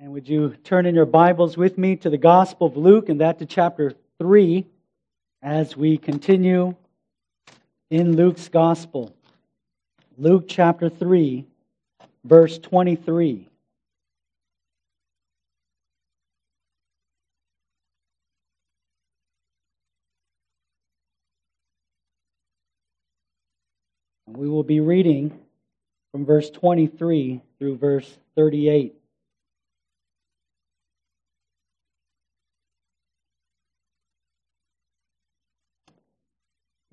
And would you turn in your Bibles with me to the Gospel of Luke and that to chapter 3 as we continue in Luke's Gospel. Luke chapter 3, verse 23. We will be reading from verse 23 through verse 38.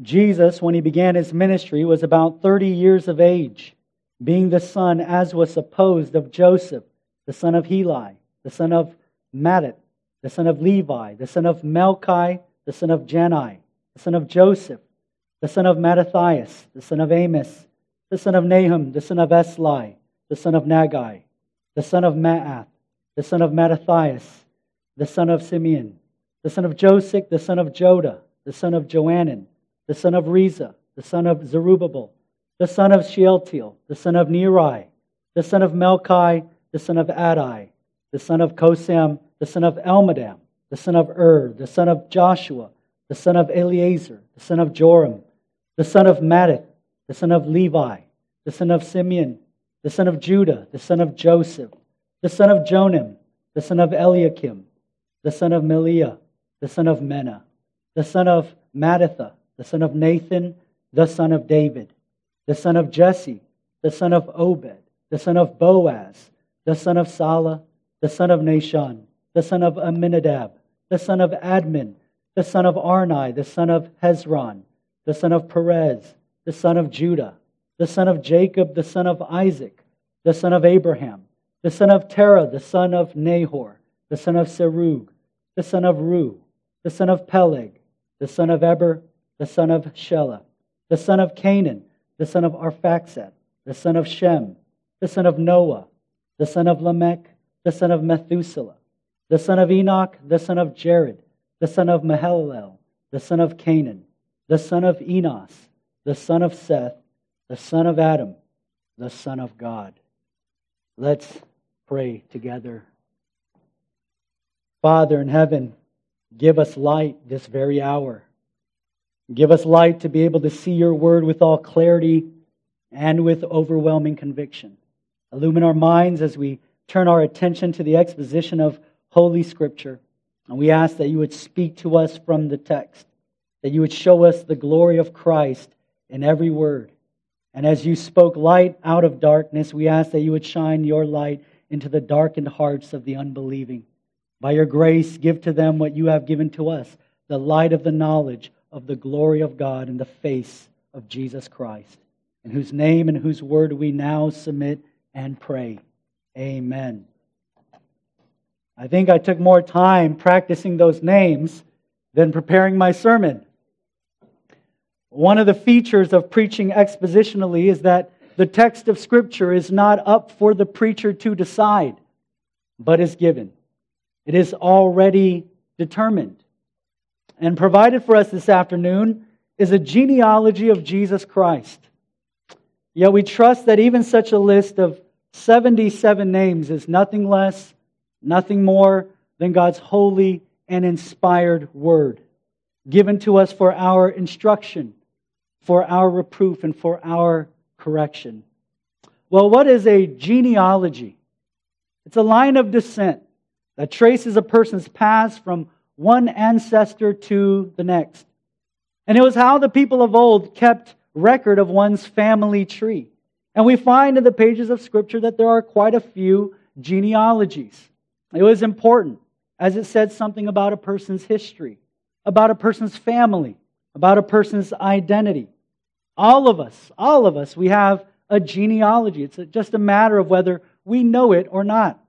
Jesus, when he began his ministry, was about 30 years of age, being the son, as was supposed, of Joseph, the son of Heli, the son of Matthat, the son of Levi, the son of Melchi, the son of Jannai, the son of Joseph, the son of Mattathias, the son of Amos, the son of Nahum, the son of Esli, the son of Naggai, the son of Maath, the son of Mattathias, the son of Simeon, the son of Joseph, the son of Joda, the son of Joanan, the son of Rhesa, the son of Zerubbabel, the son of Shealtiel, the son of Neri, the son of Melchi, the son of Addi, the son of Cosam, the son of Elmadam, the son of Ur, the son of Joshua, the son of Eleazar, the son of Joram, the son of Matthat, the son of Levi, the son of Simeon, the son of Judah, the son of Joseph, the son of Jonam, the son of Eliakim, the son of Melea, the son of Menna, the son of Mattatha, the son of Nathan, the son of David, the son of Jesse, the son of Obed, the son of Boaz, the son of Salah, the son of Nahshon, the son of Amminadab, the son of Admin, the son of Arni, the son of Hezron, the son of Perez, the son of Judah, the son of Jacob, the son of Isaac, the son of Abraham, the son of Terah, the son of Nahor, the son of Serug, the son of Reu, the son of Peleg, the son of Eber, the son of Shelah, the son of Cainan, the son of Arphaxad, the son of Shem, the son of Noah, the son of Lamech, the son of Methuselah, the son of Enoch, the son of Jared, the son of Mahalalel, the son of Cainan, the son of Enos, the son of Seth, the son of Adam, the son of God. Let's pray together. Father in heaven, give us light this very hour. Give us light to be able to see your word with all clarity and with overwhelming conviction. Illumine our minds as we turn our attention to the exposition of Holy Scripture. And we ask that you would speak to us from the text, that you would show us the glory of Christ in every word. And as you spoke light out of darkness, we ask that you would shine your light into the darkened hearts of the unbelieving. By your grace, give to them what you have given to us the light of the knowledge of the glory of God in the face of Jesus Christ, in whose name and whose word we now submit and pray. Amen. I think I took more time practicing those names than preparing my sermon. One of the features of preaching expositionally is that the text of Scripture is not up for the preacher to decide, but is given. It is already determined. And provided for us this afternoon is a genealogy of Jesus Christ. Yet we trust that even such a list of 77 names is nothing less, nothing more than God's holy and inspired word, given to us for our instruction for our reproof and for our correction. Well, what is a genealogy? It's a line of descent that traces a person's past from one ancestor to the next. And it was how the people of old kept record of one's family tree. And we find in the pages of Scripture that there are quite a few genealogies. It was important as it said something about a person's history, about a person's family, about a person's identity. All of us, all of us, we have a genealogy. It's just a matter of whether we know it or not.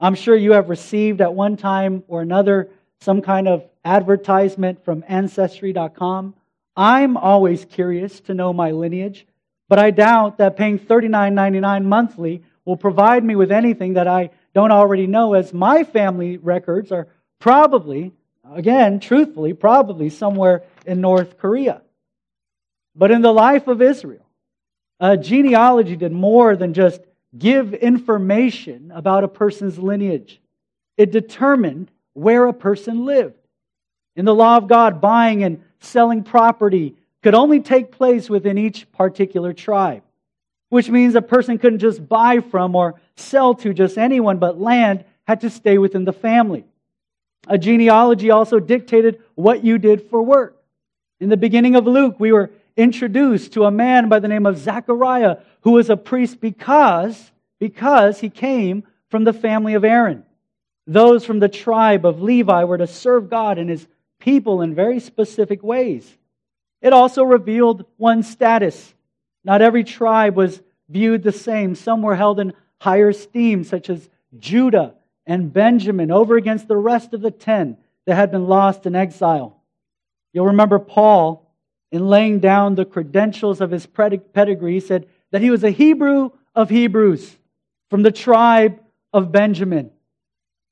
I'm sure you have received at one time or another some kind of advertisement from Ancestry.com. I'm always curious to know my lineage, but I doubt that paying $39.99 monthly will provide me with anything that I don't already know, as my family records are probably, again, truthfully, probably somewhere in North Korea. But in the life of Israel, a genealogy did more than just give information about a person's lineage. It determined where a person lived. In the law of God, buying and selling property could only take place within each particular tribe, which means a person couldn't just buy from or sell to just anyone, but land had to stay within the family. A genealogy also dictated what you did for work. In the beginning of Luke, we were introduced to a man by the name of Zechariah who was a priest because, because he came from the family of Aaron. Those from the tribe of Levi were to serve God and his people in very specific ways. It also revealed one's status. Not every tribe was viewed the same. Some were held in higher esteem, such as Judah and Benjamin, over against the rest of the ten that had been lost in exile. You'll remember Paul, in laying down the credentials of his pedigree, said that he was a Hebrew of Hebrews from the tribe of Benjamin.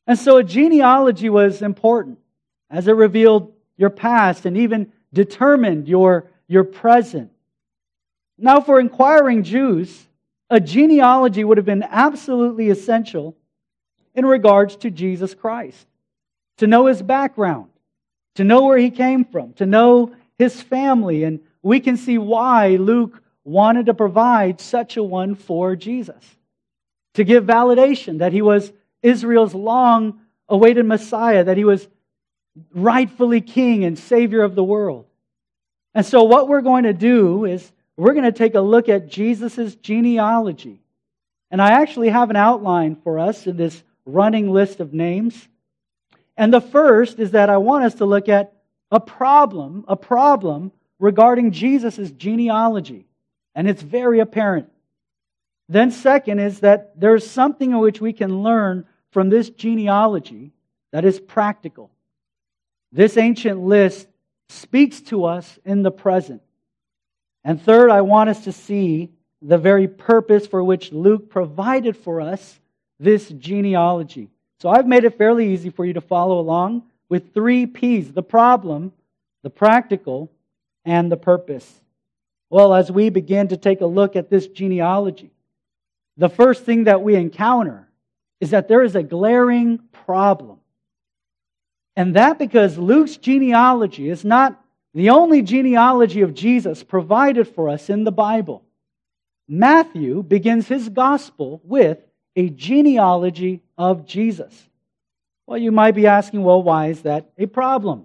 And so a genealogy was important as it revealed your past and even determined your, your present. Now, for inquiring Jews, a genealogy would have been absolutely essential in regards to Jesus Christ. To know his background, to know where he came from, to know his family. And we can see why Luke wanted to provide such a one for Jesus. To give validation that he was Israel's long awaited Messiah, that he was rightfully king and savior of the world. And so, what we're going to do is we're going to take a look at Jesus' genealogy. And I actually have an outline for us in this running list of names. And the first is that I want us to look at a problem, a problem regarding Jesus' genealogy. And it's very apparent. Then, second, is that there's something in which we can learn from this genealogy that is practical. This ancient list speaks to us in the present. And third, I want us to see the very purpose for which Luke provided for us this genealogy. So I've made it fairly easy for you to follow along with three P's the problem, the practical, and the purpose. Well, as we begin to take a look at this genealogy, the first thing that we encounter is that there is a glaring problem. And that because Luke's genealogy is not the only genealogy of Jesus provided for us in the Bible. Matthew begins his gospel with a genealogy of Jesus. Well, you might be asking, well, why is that a problem?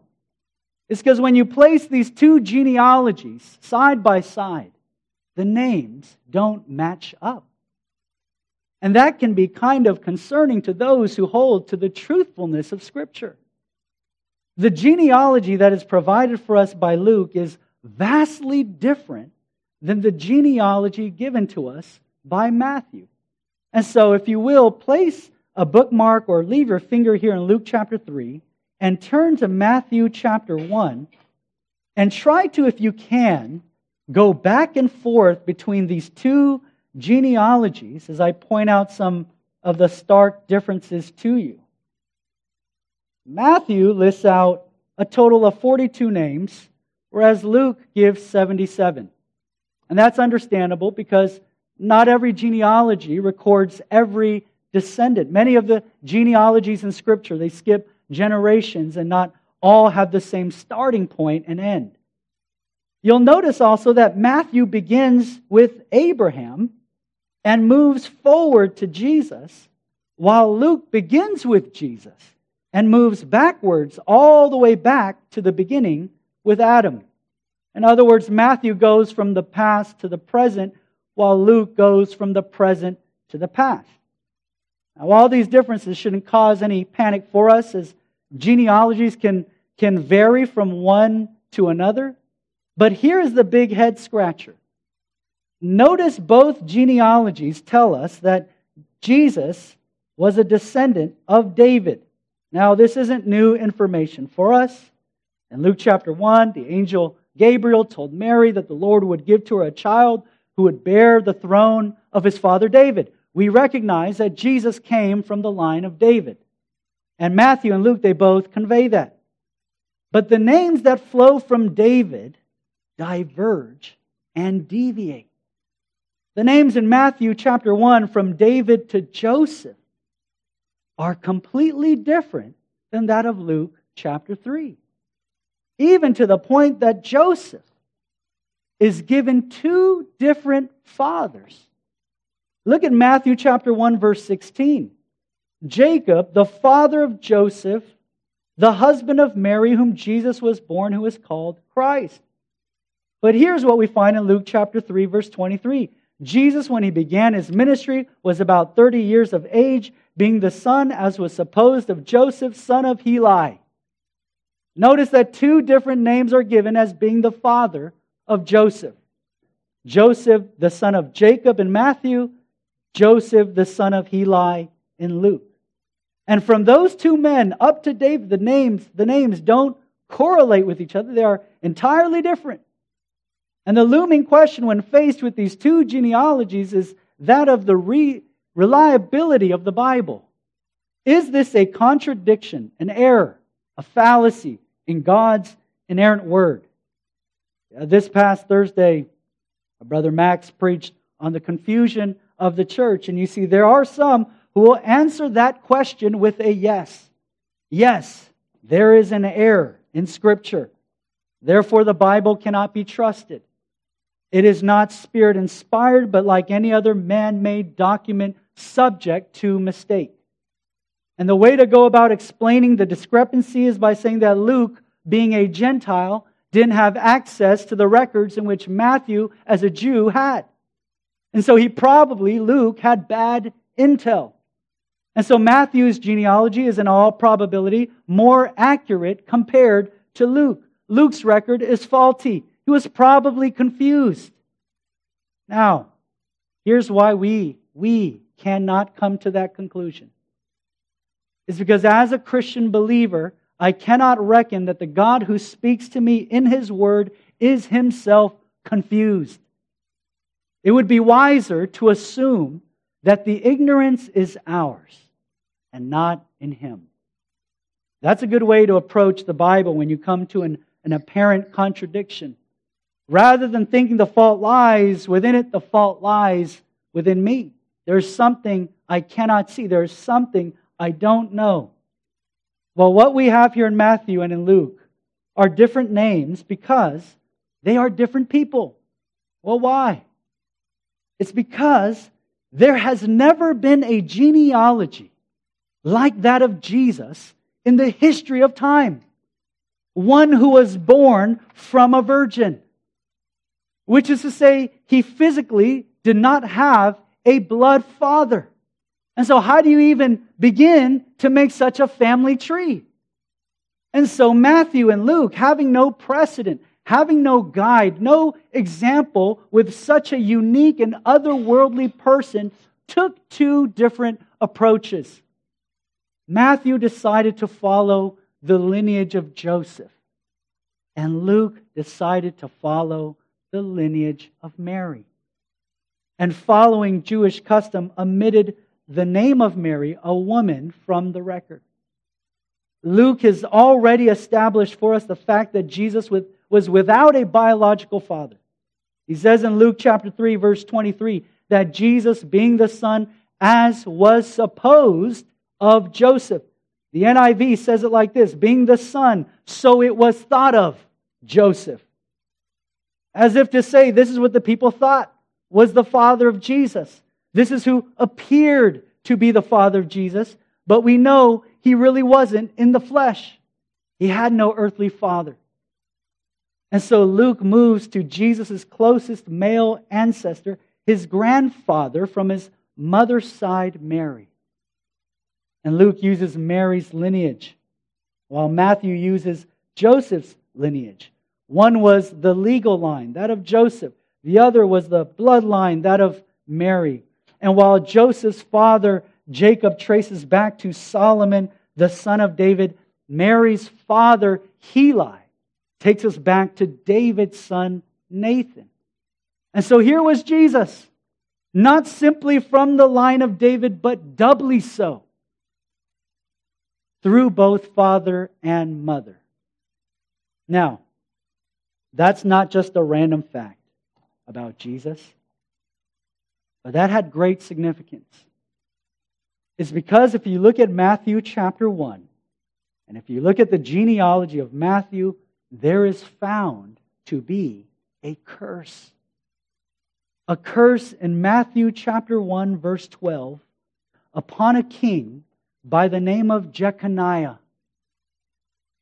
It's because when you place these two genealogies side by side, the names don't match up. And that can be kind of concerning to those who hold to the truthfulness of Scripture. The genealogy that is provided for us by Luke is vastly different than the genealogy given to us by Matthew. And so, if you will, place a bookmark or leave your finger here in Luke chapter 3 and turn to Matthew chapter 1 and try to, if you can, go back and forth between these two genealogies as I point out some of the stark differences to you. Matthew lists out a total of 42 names, whereas Luke gives 77. And that's understandable because not every genealogy records every descendant. Many of the genealogies in Scripture, they skip generations and not all have the same starting point and end. You'll notice also that Matthew begins with Abraham and moves forward to Jesus, while Luke begins with Jesus and moves backwards all the way back to the beginning with Adam. In other words, Matthew goes from the past to the present, while Luke goes from the present to the past. Now, all these differences shouldn't cause any panic for us, as genealogies can, can vary from one to another. But here is the big head scratcher. Notice both genealogies tell us that Jesus was a descendant of David. Now, this isn't new information for us. In Luke chapter 1, the angel Gabriel told Mary that the Lord would give to her a child who would bear the throne of his father David. We recognize that Jesus came from the line of David. And Matthew and Luke, they both convey that. But the names that flow from David diverge and deviate. The names in Matthew chapter 1 from David to Joseph are completely different than that of Luke chapter 3. Even to the point that Joseph is given two different fathers. Look at Matthew chapter 1 verse 16. Jacob, the father of Joseph, the husband of Mary whom Jesus was born who is called Christ. But here's what we find in Luke chapter 3 verse 23. Jesus when he began his ministry was about 30 years of age, being the son as was supposed of Joseph, son of Heli. Notice that two different names are given as being the father of Joseph. Joseph, the son of Jacob in Matthew, Joseph, the son of Heli in Luke. And from those two men up to David, the names, the names don't correlate with each other. They are entirely different. And the looming question when faced with these two genealogies is that of the re- reliability of the Bible. Is this a contradiction, an error, a fallacy in God's inerrant word? Uh, this past Thursday, Brother Max preached on the confusion of the church. And you see, there are some who will answer that question with a yes. Yes, there is an error in Scripture. Therefore, the Bible cannot be trusted. It is not spirit inspired, but like any other man made document, subject to mistake. And the way to go about explaining the discrepancy is by saying that Luke, being a Gentile, didn't have access to the records in which Matthew, as a Jew, had. And so he probably, Luke, had bad intel. And so Matthew's genealogy is in all probability more accurate compared to Luke. Luke's record is faulty. He was probably confused. Now, here's why we, we cannot come to that conclusion. Is because as a Christian believer, I cannot reckon that the God who speaks to me in his word is himself confused. It would be wiser to assume that the ignorance is ours and not in him. That's a good way to approach the Bible when you come to an, an apparent contradiction. Rather than thinking the fault lies within it, the fault lies within me. There's something I cannot see. There's something I don't know. Well, what we have here in Matthew and in Luke are different names because they are different people. Well, why? It's because there has never been a genealogy like that of Jesus in the history of time. One who was born from a virgin, which is to say, he physically did not have a blood father. And so, how do you even begin to make such a family tree? And so, Matthew and Luke, having no precedent, having no guide, no example with such a unique and otherworldly person, took two different approaches. Matthew decided to follow the lineage of Joseph, and Luke decided to follow the lineage of Mary. And following Jewish custom, omitted the name of Mary, a woman, from the record. Luke has already established for us the fact that Jesus was without a biological father. He says in Luke chapter 3, verse 23, that Jesus, being the Son, as was supposed of Joseph. The NIV says it like this being the Son, so it was thought of Joseph. As if to say, this is what the people thought was the father of Jesus. This is who appeared to be the father of Jesus, but we know he really wasn't in the flesh. He had no earthly father. And so Luke moves to Jesus' closest male ancestor, his grandfather from his mother's side, Mary. And Luke uses Mary's lineage, while Matthew uses Joseph's lineage. One was the legal line, that of Joseph. The other was the bloodline, that of Mary. And while Joseph's father, Jacob, traces back to Solomon, the son of David, Mary's father, Heli, takes us back to David's son, Nathan. And so here was Jesus, not simply from the line of David, but doubly so, through both father and mother. Now, that's not just a random fact about Jesus. But that had great significance. It's because if you look at Matthew chapter 1, and if you look at the genealogy of Matthew, there is found to be a curse. A curse in Matthew chapter 1, verse 12, upon a king by the name of Jeconiah.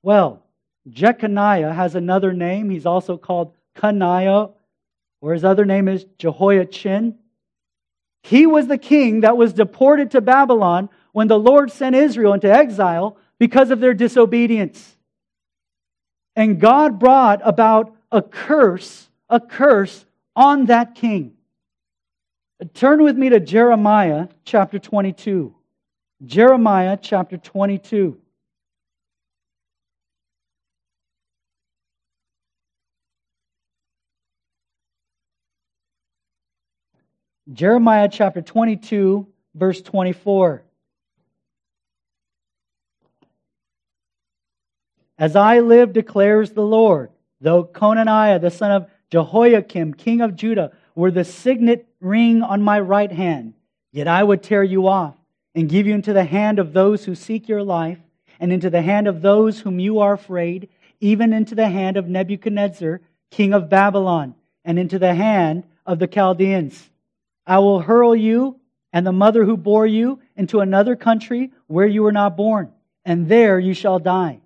Well, Jeconiah has another name. He's also called Coniah, or his other name is Jehoiachin. He was the king that was deported to Babylon when the Lord sent Israel into exile because of their disobedience. And God brought about a curse, a curse on that king. Turn with me to Jeremiah chapter 22. Jeremiah chapter 22. Jeremiah chapter 22, verse 24. As I live, declares the Lord, though Coniah, the son of Jehoiakim, king of Judah, were the signet ring on my right hand, yet I would tear you off and give you into the hand of those who seek your life, and into the hand of those whom you are afraid, even into the hand of Nebuchadnezzar, king of Babylon, and into the hand of the Chaldeans. I will hurl you and the mother who bore you into another country where you were not born, and there you shall die.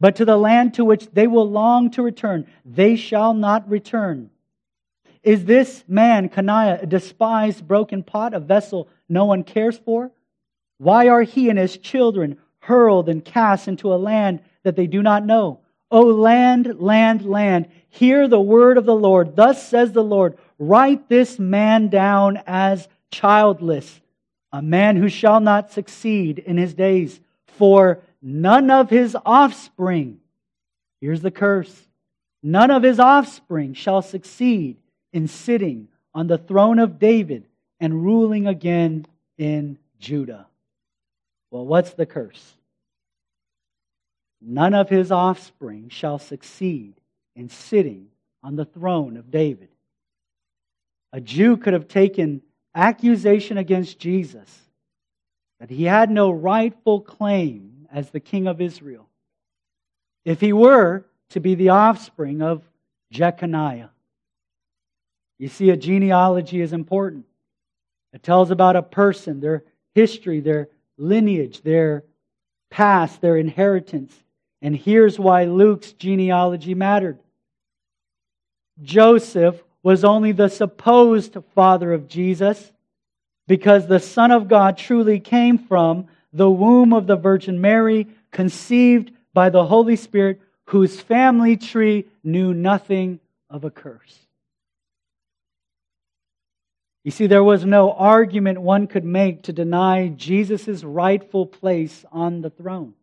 But to the land to which they will long to return, they shall not return. Is this man, Coniah, a despised broken pot, a vessel no one cares for? Why are he and his children hurled and cast into a land that they do not know? O land, land, land, hear the word of the Lord. Thus says the Lord Write this man down as childless, a man who shall not succeed in his days, for none of his offspring, here's the curse, none of his offspring shall succeed in sitting on the throne of David and ruling again in Judah. Well, what's the curse? None of his offspring shall succeed in sitting on the throne of David. A Jew could have taken accusation against Jesus that he had no rightful claim as the king of Israel if he were to be the offspring of Jeconiah. You see, a genealogy is important. It tells about a person, their history, their lineage, their past, their inheritance. And here's why Luke's genealogy mattered. Joseph was only the supposed father of Jesus because the Son of God truly came from the womb of the Virgin Mary, conceived by the Holy Spirit, whose family tree knew nothing of a curse. You see, there was no argument one could make to deny Jesus' rightful place on the throne.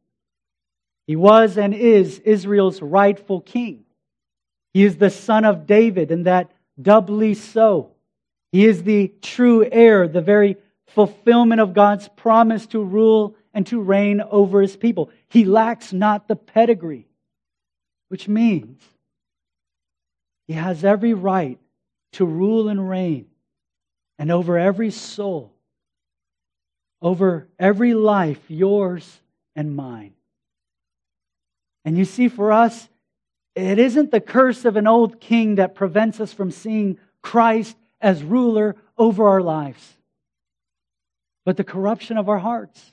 He was and is Israel's rightful king. He is the son of David, and that doubly so. He is the true heir, the very fulfillment of God's promise to rule and to reign over his people. He lacks not the pedigree, which means he has every right to rule and reign and over every soul, over every life, yours and mine. And you see, for us, it isn't the curse of an old king that prevents us from seeing Christ as ruler over our lives, but the corruption of our hearts.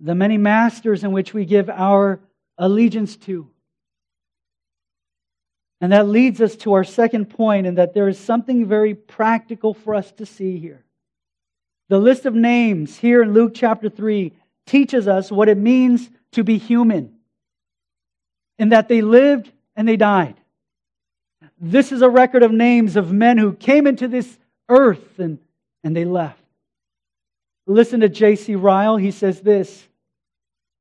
The many masters in which we give our allegiance to. And that leads us to our second and that there is something very practical for us to see here. The list of names here in Luke chapter 3 teaches us what it means to be human in that they lived and they died. This is a record of names of men who came into this earth and, and they left. Listen to J.C. Ryle. He says this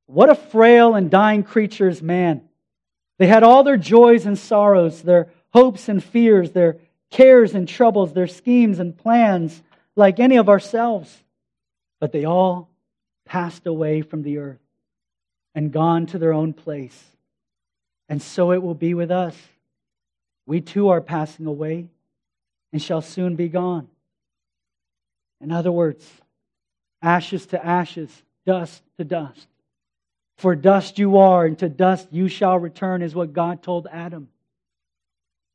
What a frail and dying creature is man. They had all their joys and sorrows, their hopes and fears, their cares and troubles, their schemes and plans, like any of ourselves. But they all passed away from the earth and gone to their own place. And so it will be with us. We too are passing away and shall soon be gone. In other words, ashes to ashes, dust to dust. For dust you are, and to dust you shall return, is what God told Adam.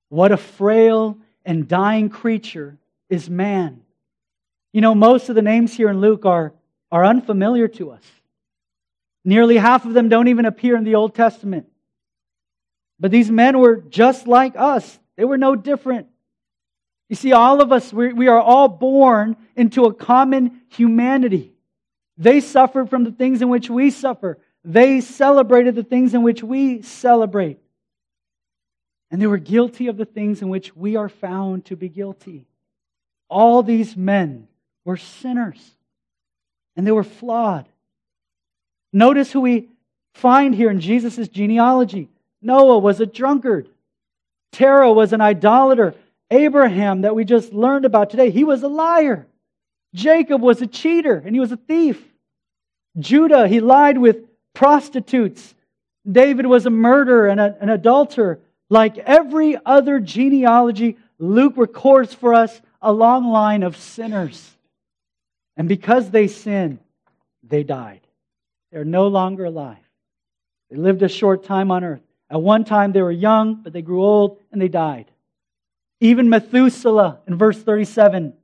What a frail and dying creature is man. You know, most of the names here in Luke are, are unfamiliar to us. Nearly half of them don't even appear in the Old Testament. But these men were just like us, they were no different. You see, all of us, we, are all born into a common humanity. They suffered from the things in which we suffer. They celebrated the things in which we celebrate. And they were guilty of the things in which we are found to be guilty. All these men were sinners, and they were flawed. Notice who we find here in Jesus' genealogy Noah was a drunkard, Terah was an idolater, Abraham, that we just learned about today, he was a liar. Jacob was a cheater and he was a thief. Judah, he lied with prostitutes. David was a murderer and a, an adulterer. Like every other genealogy, Luke records for us a long line of sinners. And because they sinned, they died. They're no longer alive. They lived a short time on earth. At one time they were young, but they grew old and they died. Even Methuselah in verse 37,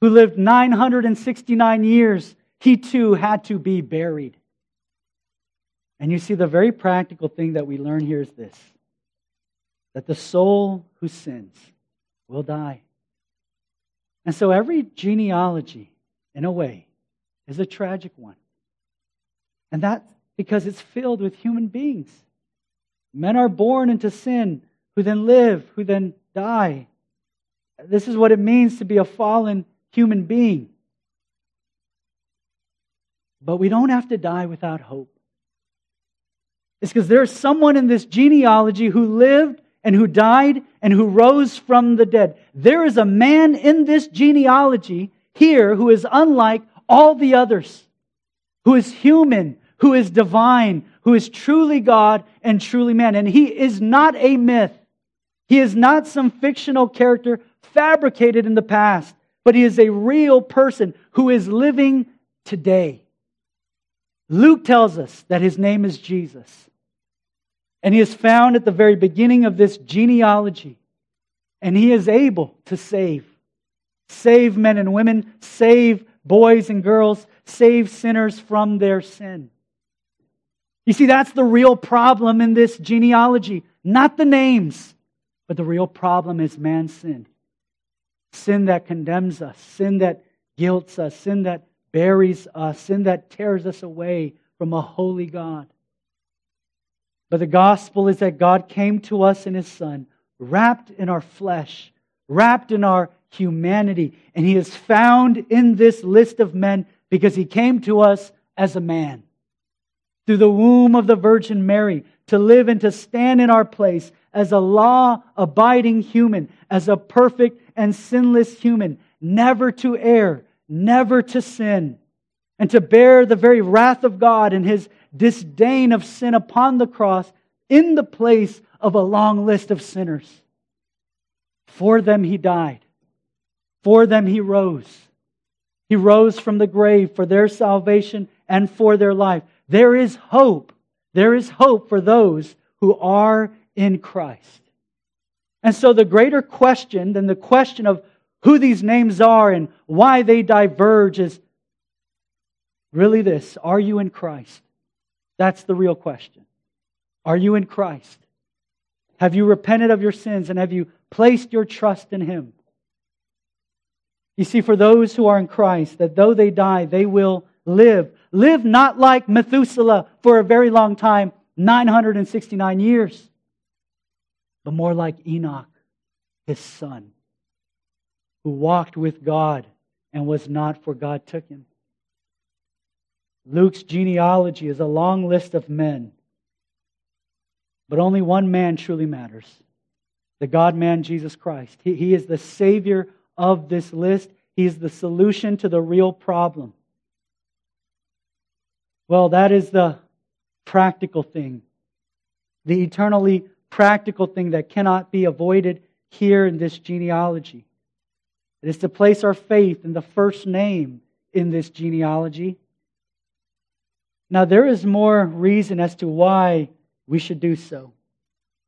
who lived 969 years, he too had to be buried. And you see, the very practical thing that we learn here is this that the soul who sins will die. And so every genealogy, in a way, is a tragic one. And that's because it's filled with human beings. Men are born into sin, who then live, who then die. This is what it means to be a fallen human being. But we don't have to die without hope. It's because there's someone in this genealogy who lived and who died and who rose from the dead. There is a man in this genealogy here who is unlike all the others, who is human, who is divine, who is truly God and truly man. And he is not a myth. He is not some fictional character fabricated in the past, but he is a real person who is living today. Luke tells us that his name is Jesus. And he is found at the very beginning of this genealogy. And he is able to save. Save men and women, save boys and girls, save sinners from their sin. You see, that's the real problem in this genealogy. Not the names, but the real problem is man's sin. Sin that condemns us, sin that guilts us, sin that buries us, sin that tears us away from a holy God. But the gospel is that God came to us in his Son, wrapped in our flesh, wrapped in our humanity. And he is found in this list of men because he came to us as a man. Through the womb of the Virgin Mary, to live and to stand in our place as a law abiding human, as a perfect and sinless human, never to err, never to sin, and to bear the very wrath of God and his disdain of sin upon the cross in the place of a long list of sinners. For them he died. For them he rose. He rose from the grave for their salvation and for their life. There is hope. There is hope for those who are in Christ. And so, the greater question than the question of who these names are and why they diverge is really this Are you in Christ? That's the real question. Are you in Christ? Have you repented of your sins and have you placed your trust in Him? You see, for those who are in Christ, that though they die, they will live. Live not like Methuselah for a very long time, 969 years, but more like Enoch, his son, who walked with God and was not, for God took him. Luke's genealogy is a long list of men, but only one man truly matters the God man, Jesus Christ. He, he is the Savior of this list, He is the solution to the real problem. Well, that is the practical thing, the eternally practical thing that cannot be avoided here in this genealogy. It is to place our faith in the first name in this genealogy. Now, there is more reason as to why we should do so,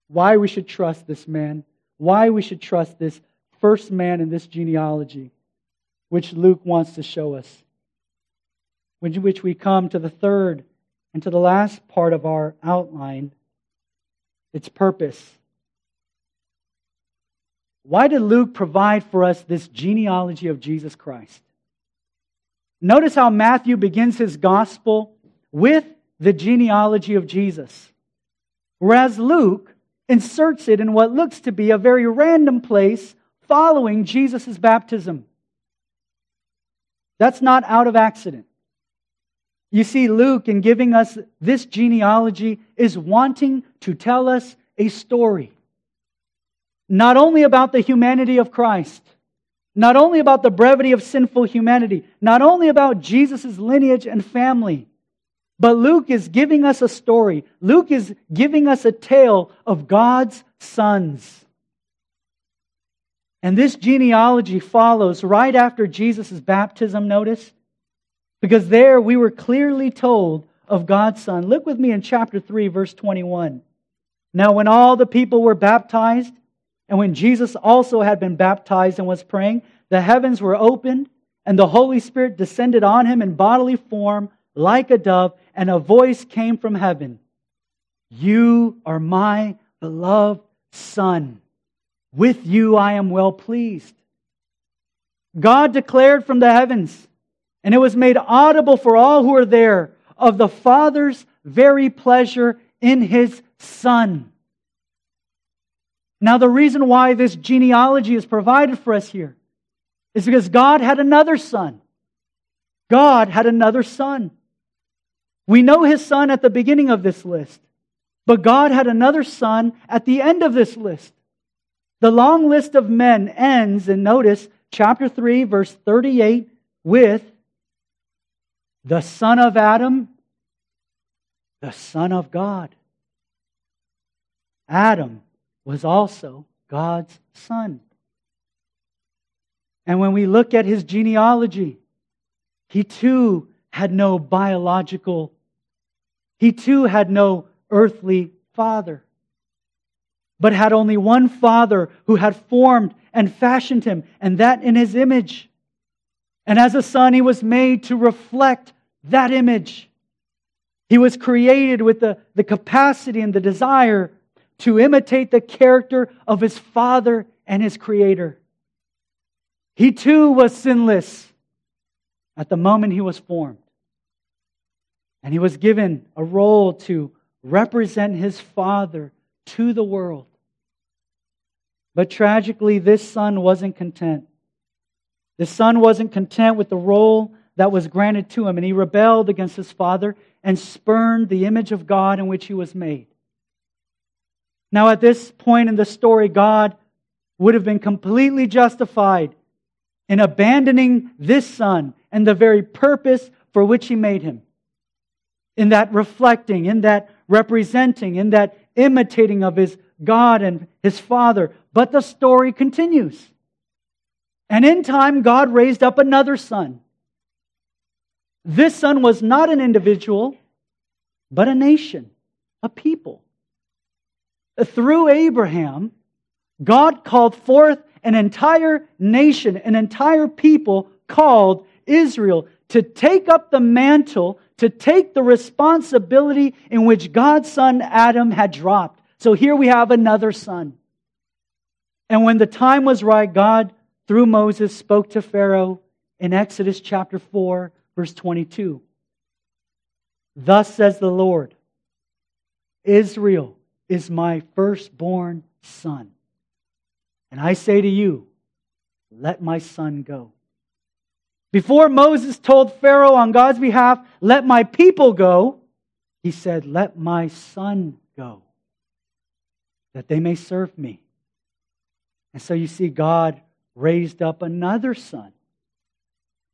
why we should trust this man, why we should trust this first man in this genealogy, which Luke wants to show us. Which we come to the third and to the last part of our outline its purpose. Why did Luke provide for us this genealogy of Jesus Christ? Notice how Matthew begins his gospel with the genealogy of Jesus, whereas Luke inserts it in what looks to be a very random place following Jesus' baptism. That's not out of accident. You see, Luke, in giving us this genealogy, is wanting to tell us a story. Not only about the humanity of Christ, not only about the brevity of sinful humanity, not only about Jesus' lineage and family, but Luke is giving us a story. Luke is giving us a tale of God's sons. And this genealogy follows right after Jesus' baptism, notice, because there we were clearly told of God's Son. Look with me in chapter 3, verse 21. Now, when all the people were baptized, and when Jesus also had been baptized and was praying, the heavens were opened, and the Holy Spirit descended on him in bodily form like a dove, and a voice came from heaven You are my beloved Son with you I am well pleased. God declared from the heavens, and it was made audible for all who were there of the Father's very pleasure in his Son. Now, the reason why this genealogy is provided for us here is because God had another son. God had another son. We know his son at the beginning of this list, but God had another son at the end of this list. The long list of men ends, and notice chapter 3, verse 38, with the son of Adam, the son of God. Adam was also God's son. And when we look at his genealogy, he too had no biological, he too had no earthly father but had only one Father who had formed and fashioned him, and that in his image. And as a son, he was made to reflect that image. He was created with the, the capacity and the desire to imitate the character of his Father and his Creator. He too was sinless at the moment he was formed. And he was given a role to represent his Father to the world. But tragically, this son wasn't content. The son wasn't content with the role that was granted to him, and he rebelled against his father and spurned the image of God in which he was made. Now, at this point in the story, God would have been completely justified in abandoning this son and the very purpose for which he made him. In that reflecting, in that representing, in that imitating of his God and his Father. But the story continues. And in time, God raised up another son. This son was not an individual, but a nation, a people. Through Abraham, God called forth an entire nation, an entire people called Israel to take up the mantle, to take the responsibility in which God's son Adam had dropped. So here we have another son. And when the time was right, God, through Moses, spoke to Pharaoh in Exodus chapter 4, verse 22. Thus says the Lord Israel is my firstborn son. And I say to you, let my son go. Before Moses told Pharaoh on God's behalf, let my people go, he said, let my son go that they may serve me. And so you see, God raised up another son,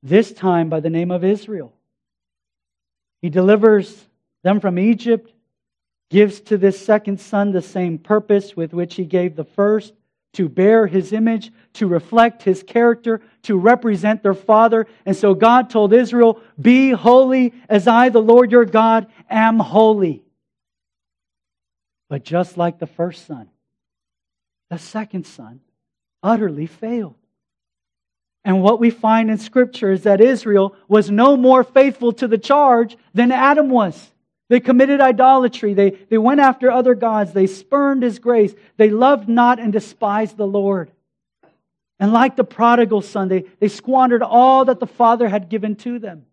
this time by the name of Israel. He delivers them from Egypt, gives to this second son the same purpose with which he gave the first to bear his image, to reflect his character, to represent their father. And so God told Israel, Be holy as I, the Lord your God, am holy. But just like the first son, the second son utterly failed. And what we find in Scripture is that Israel was no more faithful to the charge than Adam was. They committed idolatry. They, they went after other gods. They spurned his grace. They loved not and despised the Lord. And like the prodigal son, they, they squandered all that the Father had given to them.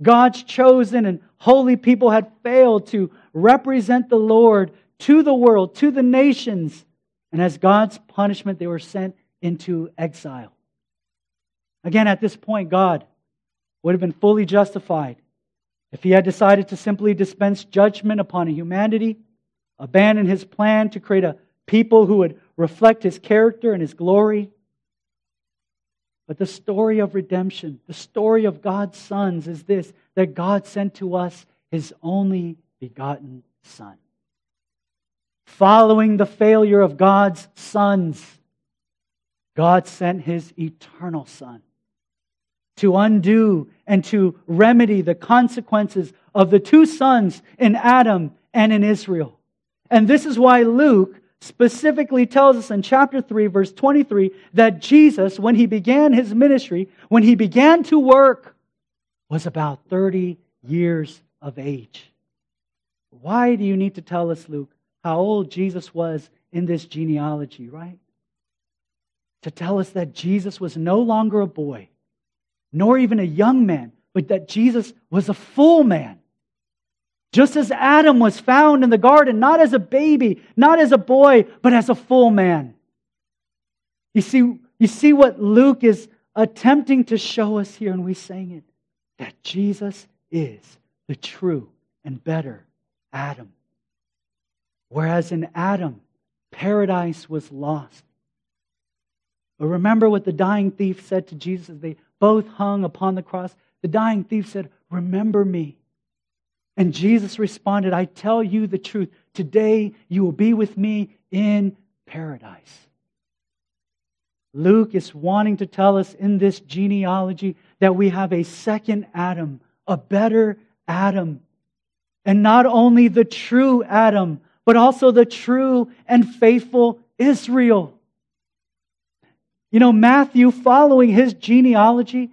God's chosen and holy people had failed to represent the Lord to the world, to the nations. And as God's punishment, they were sent into exile. Again, at this point, God would have been fully justified if he had decided to simply dispense judgment upon humanity, abandon his plan to create a people who would reflect his character and his glory. But the story of redemption, the story of God's sons is this that God sent to us his only begotten Son. Following the failure of God's sons, God sent his eternal Son to undo and to remedy the consequences of the two sons in Adam and in Israel. And this is why Luke specifically tells us in chapter 3, verse 23, that Jesus, when he began his ministry, when he began to work, was about 30 years of age. Why do you need to tell us, Luke, how old Jesus was in this genealogy, right? To tell us that Jesus was no longer a boy, nor even a young man, but that Jesus was a full man. Just as Adam was found in the garden, not as a baby, not as a boy, but as a full man. You see, you see what Luke is attempting to show us here, and we sang it that Jesus is the true and better Adam. Whereas in Adam, paradise was lost. But remember what the dying thief said to Jesus they both hung upon the cross. The dying thief said, Remember me. And Jesus responded, I tell you the truth. Today you will be with me in paradise. Luke is wanting to tell us in this genealogy that we have a second Adam, a better Adam. And not only the true Adam, but also the true and faithful Israel. You know, Matthew, following his genealogy,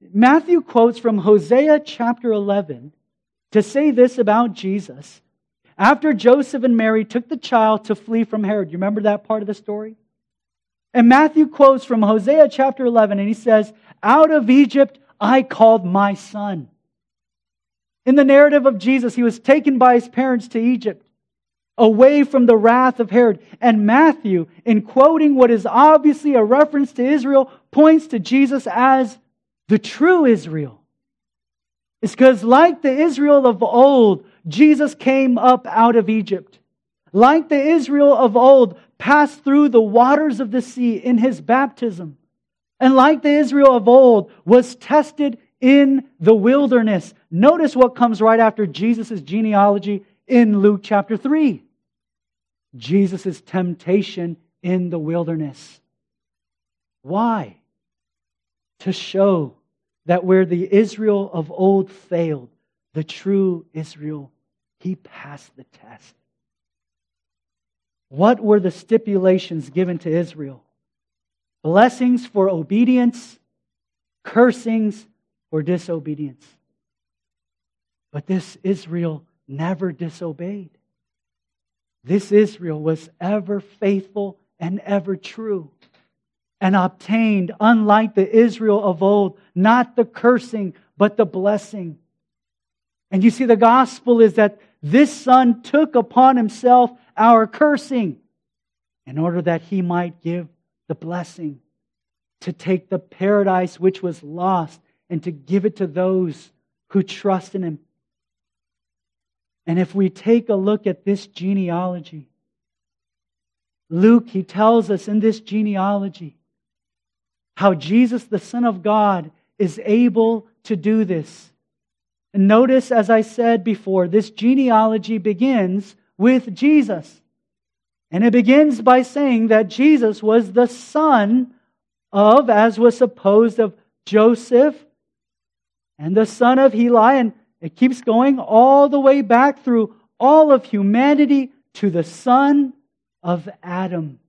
Matthew quotes from Hosea chapter 11 to say this about Jesus. After Joseph and Mary took the child to flee from Herod, you remember that part of the story? And Matthew quotes from Hosea chapter 11, and he says, Out of Egypt I called my son. In the narrative of Jesus, he was taken by his parents to Egypt away from the wrath of Herod. And Matthew, in quoting what is obviously a reference to Israel, points to Jesus as the true Israel. It's because, like the Israel of old, Jesus came up out of Egypt. Like the Israel of old, passed through the waters of the sea in his baptism. And like the Israel of old, was tested in the wilderness. Notice what comes right after Jesus' genealogy in Luke chapter 3. Jesus' temptation in the wilderness. Why? To show that where the Israel of old failed, the true Israel, he passed the test. What were the stipulations given to Israel? Blessings for obedience, cursings for disobedience. But this Israel never disobeyed. This Israel was ever faithful and ever true and obtained, unlike the Israel of old, not the cursing, but the blessing. And you see, the gospel is that this son took upon himself our cursing in order that he might give the blessing, to take the paradise which was lost and to give it to those who trust in him. And if we take a look at this genealogy, Luke, he tells us in this genealogy how Jesus, the Son of God, is able to do this. And notice, as I said before, this genealogy begins with Jesus. And it begins by saying that Jesus was the son of, as was supposed, of Joseph and the son of Heli. And it keeps going all the way back through all of humanity to the son of Adam.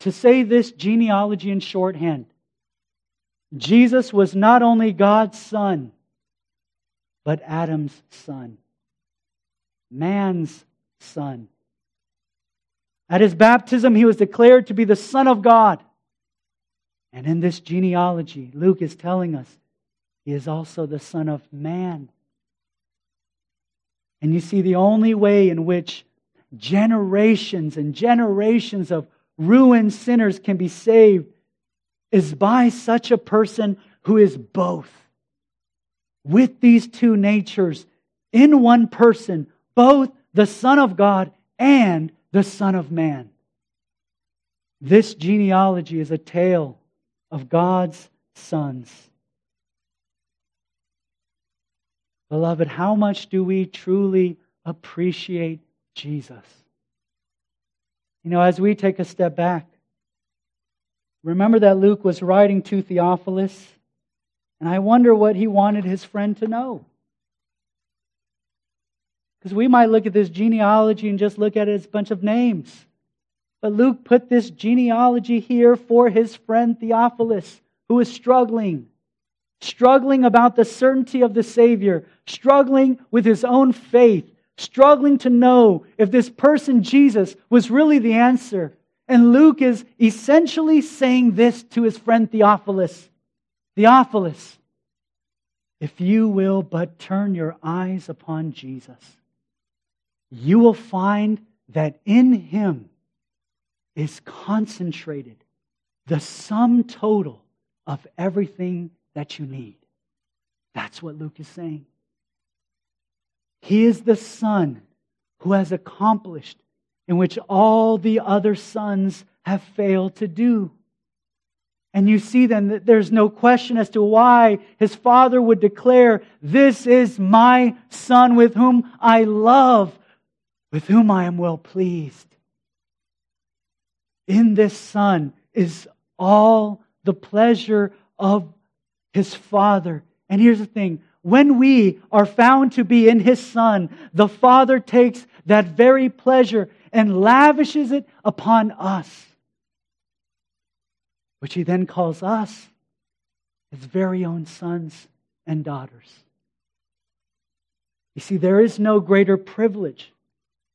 To say this genealogy in shorthand, Jesus was not only God's son, but Adam's son, man's son. At his baptism, he was declared to be the Son of God. And in this genealogy, Luke is telling us he is also the Son of Man. And you see, the only way in which generations and generations of ruined sinners can be saved is by such a person who is both. With these two natures in one person, both the Son of God and the Son of Man. This genealogy is a tale of God's sons. Beloved, how much do we truly appreciate Jesus? You know, as we take a step back, remember that Luke was writing to Theophilus, and I wonder what he wanted his friend to know. Because we might look at this genealogy and just look at it as a bunch of names. But Luke put this genealogy here for his friend Theophilus, who is struggling. Struggling about the certainty of the Savior, struggling with his own faith, struggling to know if this person, Jesus, was really the answer. And Luke is essentially saying this to his friend Theophilus Theophilus, if you will but turn your eyes upon Jesus, you will find that in him is concentrated the sum total of everything that you need. That's what Luke is saying. He is the Son who has accomplished in which all the other sons have failed to do. And you see then that there's no question as to why his father would declare, This is my son with whom I love, with whom I am well pleased. In this son is all the pleasure of his father. And here's the thing when we are found to be in his son, the father takes that very pleasure and lavishes it upon us, which he then calls us his very own sons and daughters. You see, there is no greater privilege,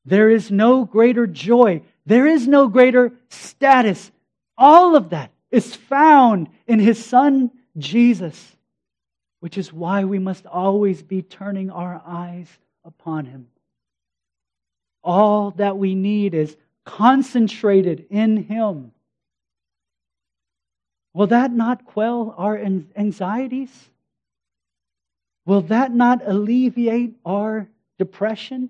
there is no greater joy, there is no greater status. All of that is found in his son Jesus, which is why we must always be turning our eyes upon him. All that we need is concentrated in him. Will that not quell our anxieties? Will that not alleviate our depression?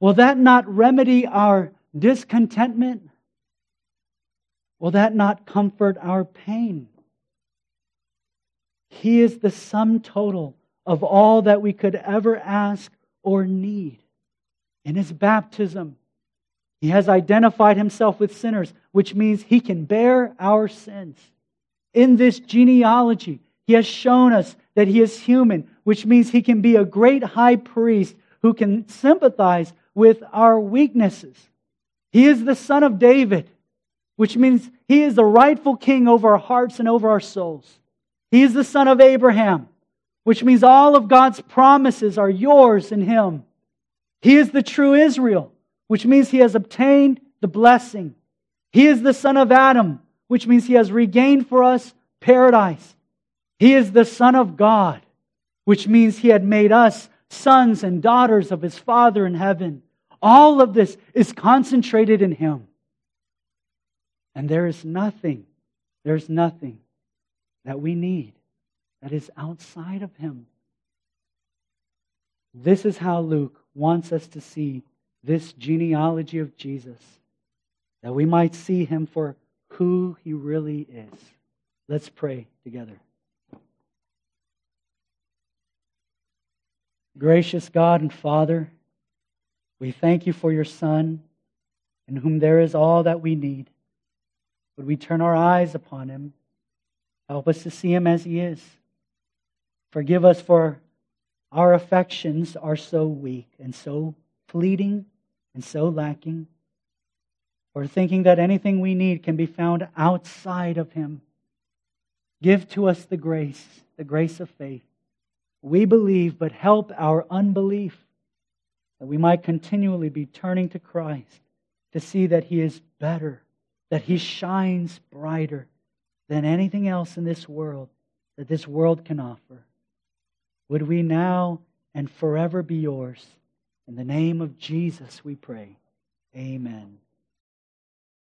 Will that not remedy our discontentment? Will that not comfort our pain? He is the sum total of all that we could ever ask or need. In his baptism, he has identified himself with sinners, which means he can bear our sins. In this genealogy, he has shown us that he is human, which means he can be a great high priest who can sympathize with our weaknesses. He is the son of David, which means he is the rightful king over our hearts and over our souls. He is the son of Abraham, which means all of God's promises are yours in him. He is the true Israel, which means he has obtained the blessing. He is the son of Adam, which means he has regained for us paradise. He is the son of God, which means he had made us sons and daughters of his Father in heaven. All of this is concentrated in him. And there is nothing, there's nothing that we need that is outside of Him. This is how Luke wants us to see this genealogy of Jesus, that we might see Him for who He really is. Let's pray together. Gracious God and Father, we thank you for your Son in whom there is all that we need. Would we turn our eyes upon him? Help us to see him as he is. Forgive us for our affections are so weak and so fleeting and so lacking, or thinking that anything we need can be found outside of him. Give to us the grace, the grace of faith. We believe, but help our unbelief that we might continually be turning to Christ to see that He is better, that He shines brighter than anything else in this world that this world can offer. Would we now and forever be yours? In the name of Jesus, we pray. Amen.